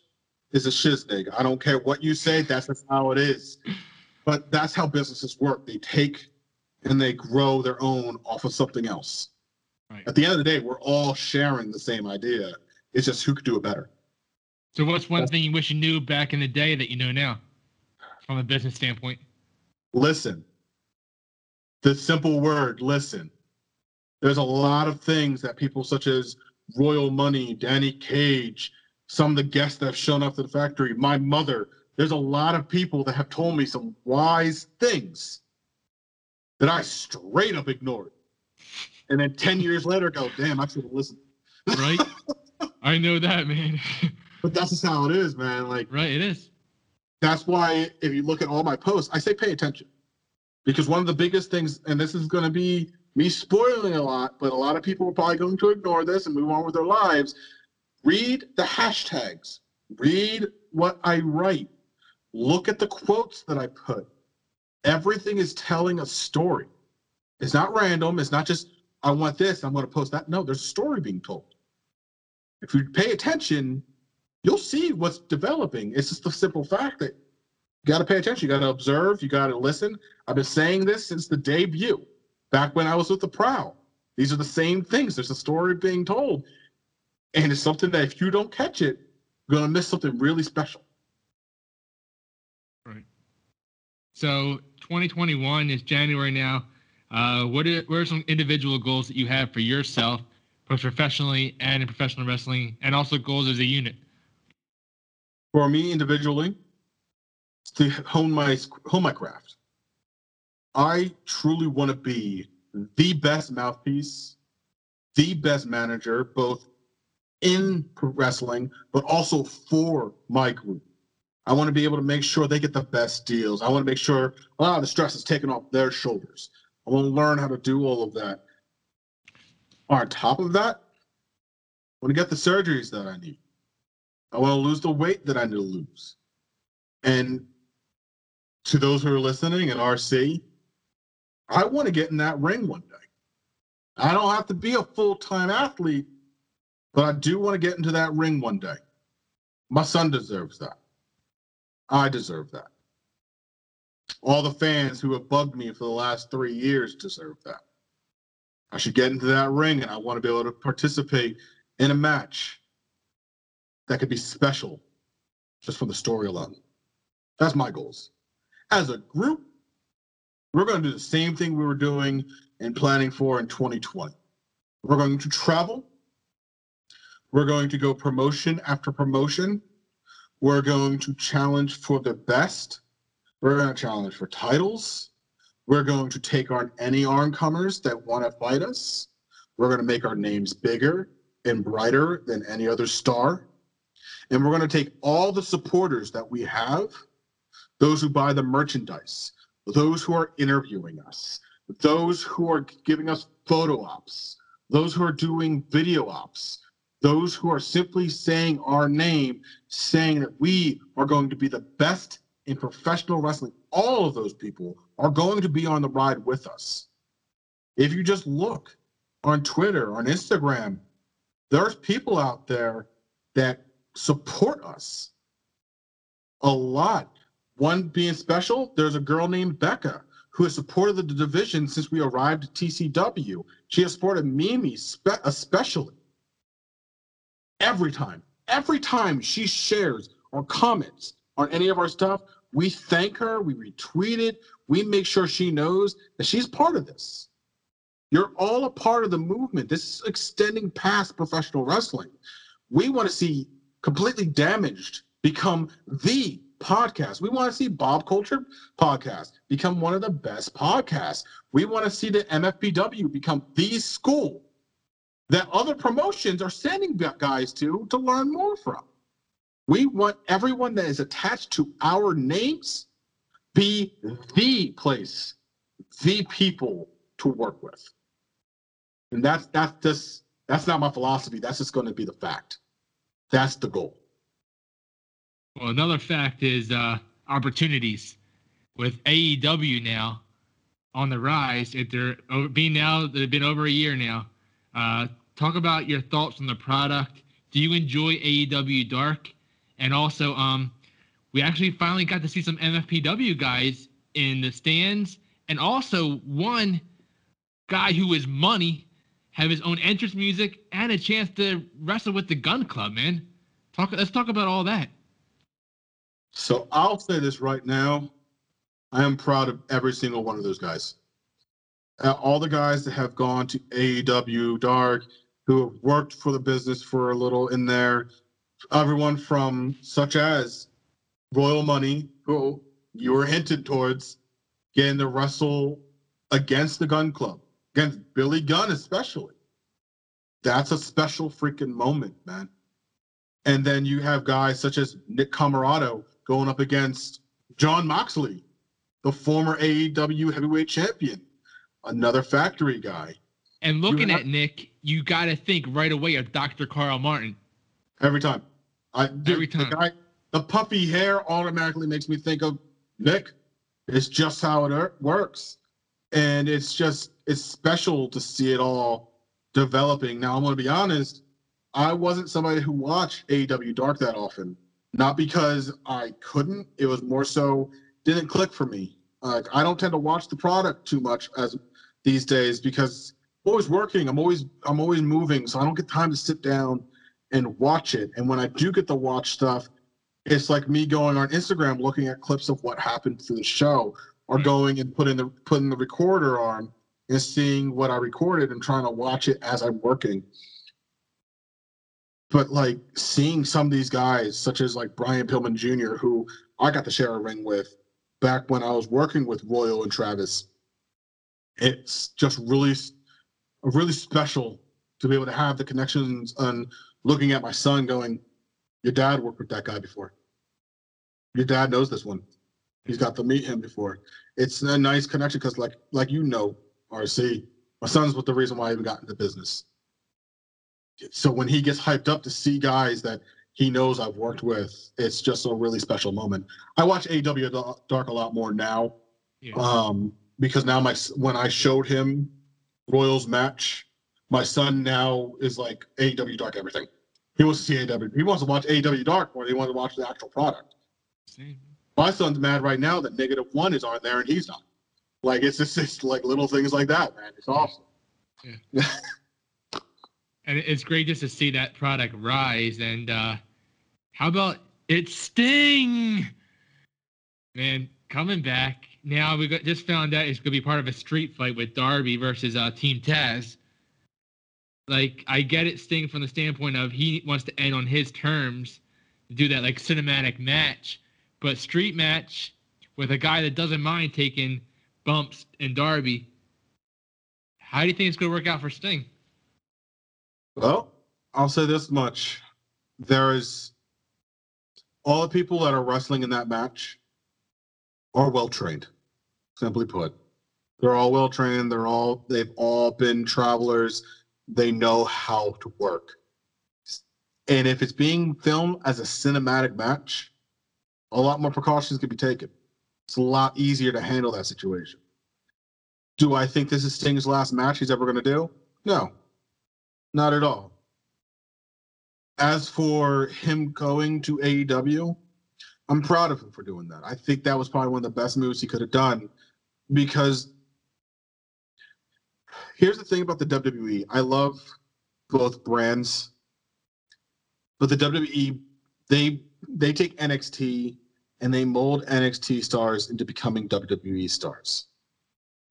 is a shiznig. I don't care what you say. That's just how it is. But that's how businesses work. They take and they grow their own off of something else. Right. At the end of the day, we're all sharing the same idea. It's just who could do it better. So, what's one thing you wish you knew back in the day that you know now? From a business standpoint? Listen. The simple word, listen. There's a lot of things that people such as Royal Money, Danny Cage, some of the guests that have shown up to the factory, my mother, there's a lot of people that have told me some wise things that I straight up ignored. And then 10 years later go, damn, I should have listened. Right? [LAUGHS] I know that, man. [LAUGHS] but that's just how it is, man. Like Right, it is. That's why if you look at all my posts, I say pay attention. Because one of the biggest things, and this is going to be me spoiling a lot, but a lot of people are probably going to ignore this and move on with their lives. Read the hashtags, read what I write, look at the quotes that I put. Everything is telling a story. It's not random. It's not just, I want this, I'm going to post that. No, there's a story being told. If you pay attention, you'll see what's developing. It's just the simple fact that you got to pay attention. You got to observe. You got to listen. I've been saying this since the debut, back when I was with the Prowl. These are the same things. There's a story being told, and it's something that if you don't catch it, you're gonna miss something really special. Right. So 2021 is January now. Uh, what are what are some individual goals that you have for yourself, both professionally and in professional wrestling, and also goals as a unit? For me individually to hone my hone my craft. I truly want to be the best mouthpiece, the best manager, both in wrestling, but also for my group. I want to be able to make sure they get the best deals. I want to make sure a lot of the stress is taken off their shoulders. I want to learn how to do all of that. On top of that, I want to get the surgeries that I need. I want to lose the weight that I need to lose. And to those who are listening in RC, I want to get in that ring one day. I don't have to be a full time athlete, but I do want to get into that ring one day. My son deserves that. I deserve that. All the fans who have bugged me for the last three years deserve that. I should get into that ring and I want to be able to participate in a match that could be special just from the story alone. That's my goals. As a group, we're going to do the same thing we were doing and planning for in 2020. We're going to travel. We're going to go promotion after promotion. We're going to challenge for the best. We're going to challenge for titles. We're going to take on any armcomers that want to fight us. We're going to make our names bigger and brighter than any other star. And we're going to take all the supporters that we have, those who buy the merchandise, those who are interviewing us, those who are giving us photo ops, those who are doing video ops, those who are simply saying our name, saying that we are going to be the best in professional wrestling, all of those people are going to be on the ride with us. If you just look on Twitter, on Instagram, there's people out there that support us a lot. One being special, there's a girl named Becca who has supported the division since we arrived at TCW. She has supported Mimi spe- especially every time. Every time she shares or comments on any of our stuff, we thank her, we retweet it, we make sure she knows that she's part of this. You're all a part of the movement. This is extending past professional wrestling. We want to see completely damaged become the podcast. We want to see Bob Culture podcast become one of the best podcasts. We want to see the MFPW become the school that other promotions are sending guys to to learn more from. We want everyone that is attached to our names be the place, the people to work with. And that's that's just that's not my philosophy. That's just going to be the fact. That's the goal. Well, another fact is uh, opportunities with AEW now on the rise. If they're being now, they've been over a year now. Uh, talk about your thoughts on the product. Do you enjoy AEW Dark? And also, um, we actually finally got to see some MFPW guys in the stands, and also one guy who is money have his own entrance music, and a chance to wrestle with the Gun Club, man. Talk. Let's talk about all that. So I'll say this right now. I am proud of every single one of those guys. Uh, all the guys that have gone to AEW Dark, who have worked for the business for a little in there, everyone from such as Royal Money, who you were hinted towards getting to wrestle against the Gun Club against Billy Gunn, especially. That's a special freaking moment, man. And then you have guys such as Nick Comoroto going up against Jon Moxley, the former AEW heavyweight champion, another factory guy. And looking have, at Nick, you got to think right away of Dr. Karl Martin. Every time. I, every time. The, guy, the puffy hair automatically makes me think of Nick. It's just how it er, works. And it's just it's special to see it all developing. Now, I'm going to be honest, I wasn't somebody who watched AEW Dark that often. Not because I couldn't, it was more so didn't click for me. Like I don't tend to watch the product too much as these days because I'm always working. I'm always I'm always moving, so I don't get time to sit down and watch it. And when I do get to watch stuff, it's like me going on Instagram looking at clips of what happened through the show, or going and putting the putting the recorder on and seeing what I recorded and trying to watch it as I'm working. But like seeing some of these guys, such as like Brian Pillman Jr., who I got to share a ring with back when I was working with Royal and Travis, it's just really, really special to be able to have the connections and looking at my son going, Your dad worked with that guy before. Your dad knows this one. He's got to meet him before. It's a nice connection because, like, like you know, RC. My son's what the reason why I even got into business. So when he gets hyped up to see guys that he knows I've worked with, it's just a really special moment. I watch AW Dark a lot more now, yeah. um, because now my when I showed him Royals match, my son now is like AW Dark everything. He wants to see AW. He wants to watch AW Dark more he wants to watch the actual product. Same. My son's mad right now that negative one is on there and he's not. Like it's just it's like little things like that, man. It's awesome. Yeah. and it's great just to see that product rise. And uh, how about it's Sting? Man, coming back now. We got, just found out it's gonna be part of a street fight with Darby versus uh, Team Taz. Like I get it, Sting from the standpoint of he wants to end on his terms, do that like cinematic match, but street match with a guy that doesn't mind taking bumps and Darby. How do you think it's gonna work out for Sting? Well, I'll say this much: there is all the people that are wrestling in that match are well trained. Simply put, they're all well trained. They're all they've all been travelers. They know how to work. And if it's being filmed as a cinematic match, a lot more precautions can be taken. It's a lot easier to handle that situation. Do I think this is Sting's last match he's ever going to do? No, not at all. As for him going to AEW, I'm proud of him for doing that. I think that was probably one of the best moves he could have done because here's the thing about the WWE. I love both brands, but the WWE they they take NXT and they mold NXT stars into becoming WWE stars.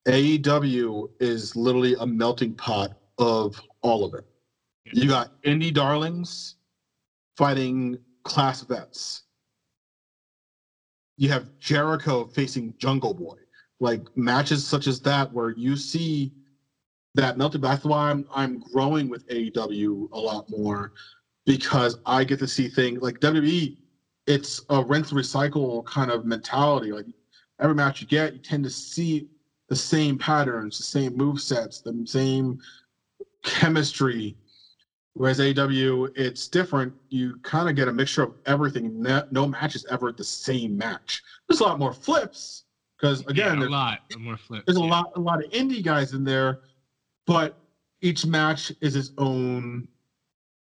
AEW is literally a melting pot of all of it. You got indie darlings fighting class vets. You have Jericho facing Jungle Boy. Like matches such as that where you see that melted. That's why I'm I'm growing with AEW a lot more because I get to see things like WWE. It's a rinse recycle kind of mentality. Like every match you get, you tend to see the same patterns, the same move sets, the same chemistry. Whereas AW, it's different. You kind of get a mixture of everything. No match is ever the same match. There's a lot more flips because again, yeah, a lot more flips. There's yeah. a lot, a lot of indie guys in there, but each match is its own,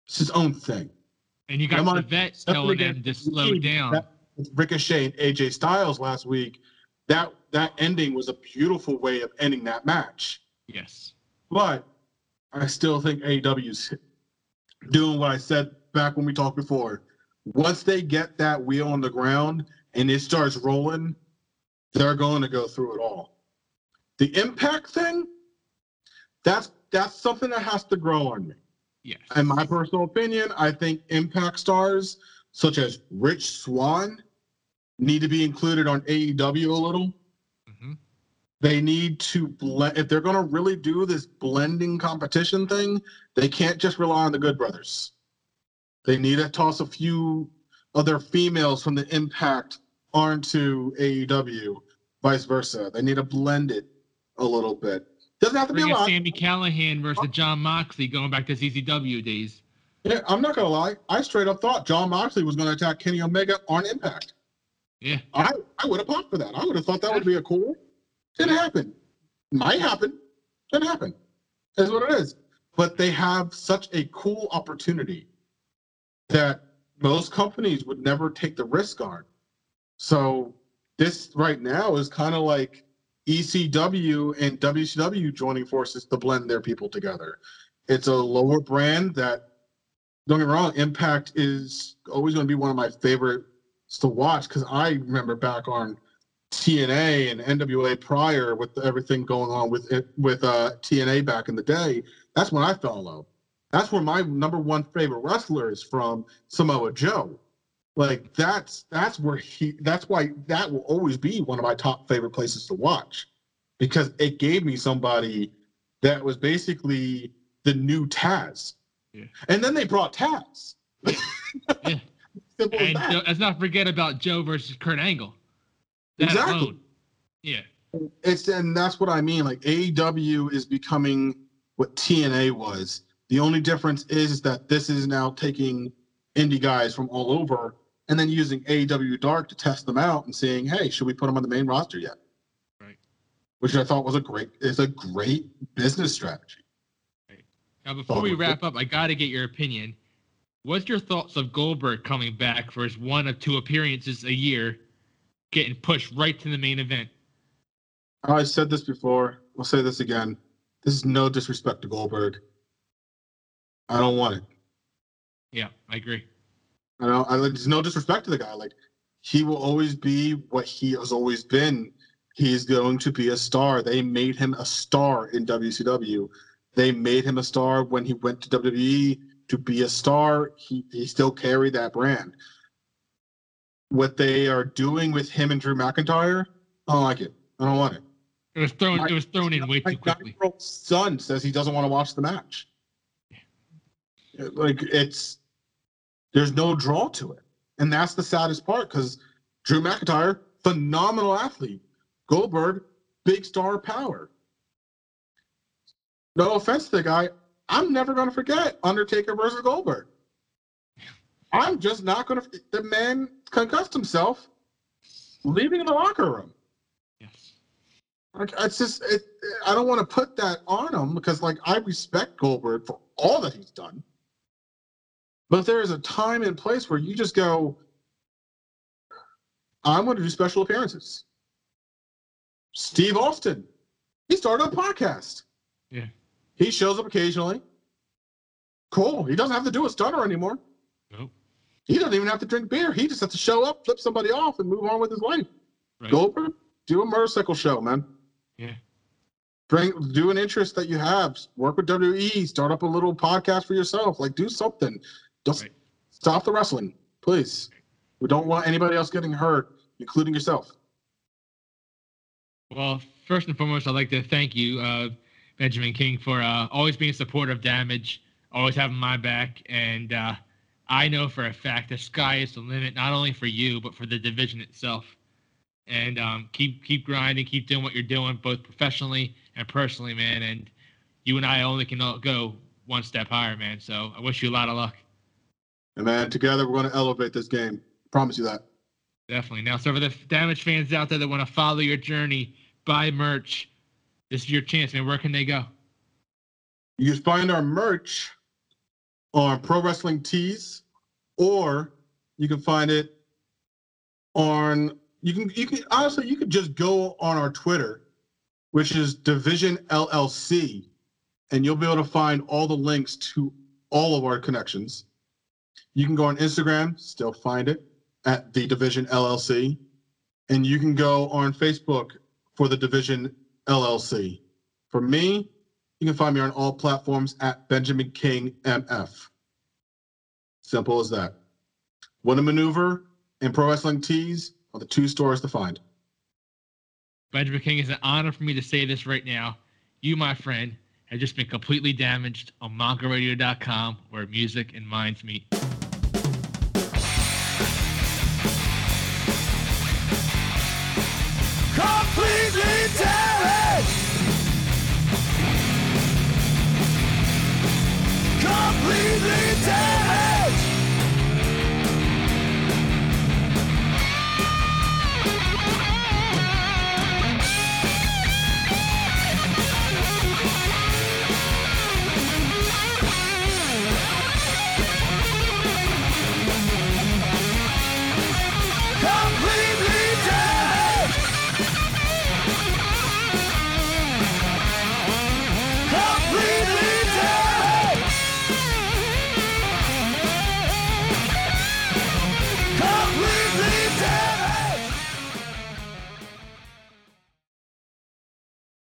it's its own thing. And you got I'm the on- vets telling them to slow down. That- Ricochet and AJ Styles last week, that that ending was a beautiful way of ending that match. Yes. But I still think AEW's doing what I said back when we talked before. Once they get that wheel on the ground and it starts rolling, they're going to go through it all. The impact thing, that's that's something that has to grow on me. Yes. In my personal opinion, I think impact stars such as Rich Swann need to be included on AEW a little. Mhm. They need to blend if they're going to really do this blending competition thing. They can't just rely on the Good Brothers. They need to toss a few other females from the Impact onto AEW, vice versa. They need to blend it a little bit. Doesn't have to be a lot. Sami Callihan versus Jon Moxley going back to CZW days. Yeah, I'm not gonna lie. I straight up thought Jon Moxley was gonna attack Kenny Omega on Impact. Yeah. I I would have popped for that. I would have thought that would be a cool. Didn't happen. Might happen. Didn't happen. Is what it is. But they have such a cool opportunity that most companies would never take the risk on. So this right now is kind of like ECW and WCW joining forces to blend their people together. It's a lower brand that don't get me wrong, Impact is always going to be one of my favorites to watch because I remember back on TNA and NWA prior with everything going on with it, with uh, TNA back in the day. That's when I fell in love. That's where my number one favorite wrestler is from, Samoa Joe. Like that's that's where he. That's why that will always be one of my top favorite places to watch because it gave me somebody that was basically the new Taz. Yeah. And then they brought Taz. [LAUGHS] Yeah. [LAUGHS] And let's not forget about Joe versus Kurt Angle. That Exactly. alone. Yeah. It's and that's what I mean. Like AEW is becoming what TNA was. The only difference is that this is now taking indie guys from all over and then using AEW Dark to test them out and saying, "Hey, should we put them on the main roster yet?" Right. Which I thought was a great is a great business strategy. Right. Now, before we wrap up, I got to get your opinion. What's your thoughts of Goldberg coming back for his one of two appearances a year, getting pushed right to the main event? I said this before. I'll say this again. This is no disrespect to Goldberg. I don't want it. Yeah, I agree. I know. I, there's no disrespect to the guy. Like he will always be what he has always been. He's going to be a star. They made him a star in WCW. They made him a star when he went to WWE to be a star. He he still carried that brand. What they are doing with him and Drew McIntyre, I don't like it. I don't want it. It was thrown. My- it was thrown in way too quickly. son says he doesn't want to watch the match. Like it's there's no draw to it, and that's the saddest part because Drew McIntyre, phenomenal athlete, Goldberg, big star power. No offense to the guy, I'm never gonna forget Undertaker versus Goldberg. I'm just not gonna. The man concussed himself, leaving in the locker room. Yes. Like it's just it, I don't want to put that on him because like I respect Goldberg for all that he's done. But there is a time and place where you just go, I'm going to do special appearances. Steve Austin, he started a podcast. Yeah. He shows up occasionally. Cool. He doesn't have to do a stunner anymore. Nope. He doesn't even have to drink beer. He just has to show up, flip somebody off, and move on with his life. Right. Goldberg, do a motorcycle show, man. Yeah. Bring do an interest that you have. Work with WWE. Start up a little podcast for yourself. Like do something. Just Right. stop the wrestling, please. We don't want anybody else getting hurt, including yourself. Well, first and foremost, I'd like to thank you, uh, Benjamin King, for uh, always being supportive of Damage, always having my back, and uh, I know for a fact the sky is the limit, not only for you but for the division itself. And um, keep keep grinding, keep doing what you're doing, both professionally and personally, man. And you and I only can go one step higher, man. So I wish you a lot of luck. And man, together we're going to elevate this game. Promise you that. Definitely. Now, so for the damage fans out there that want to follow your journey, buy merch. This is your chance, man. Where can they go? You can find our merch on Pro Wrestling Tees, or you can find it on you can you can honestly you could just go on our Twitter, which is Division LLC, and you'll be able to find all the links to all of our connections. You can go on Instagram, still find it at the Division LLC, and you can go on Facebook for the Division LLC. For me, you can find me on all platforms at Benjamin King MF. Simple as that. What a maneuver and Pro Wrestling Tees are the two stores to find. Benjamin King, it's an honor for me to say this right now. You, my friend, just been completely damaged on MongoRadio.com, where music and minds meet.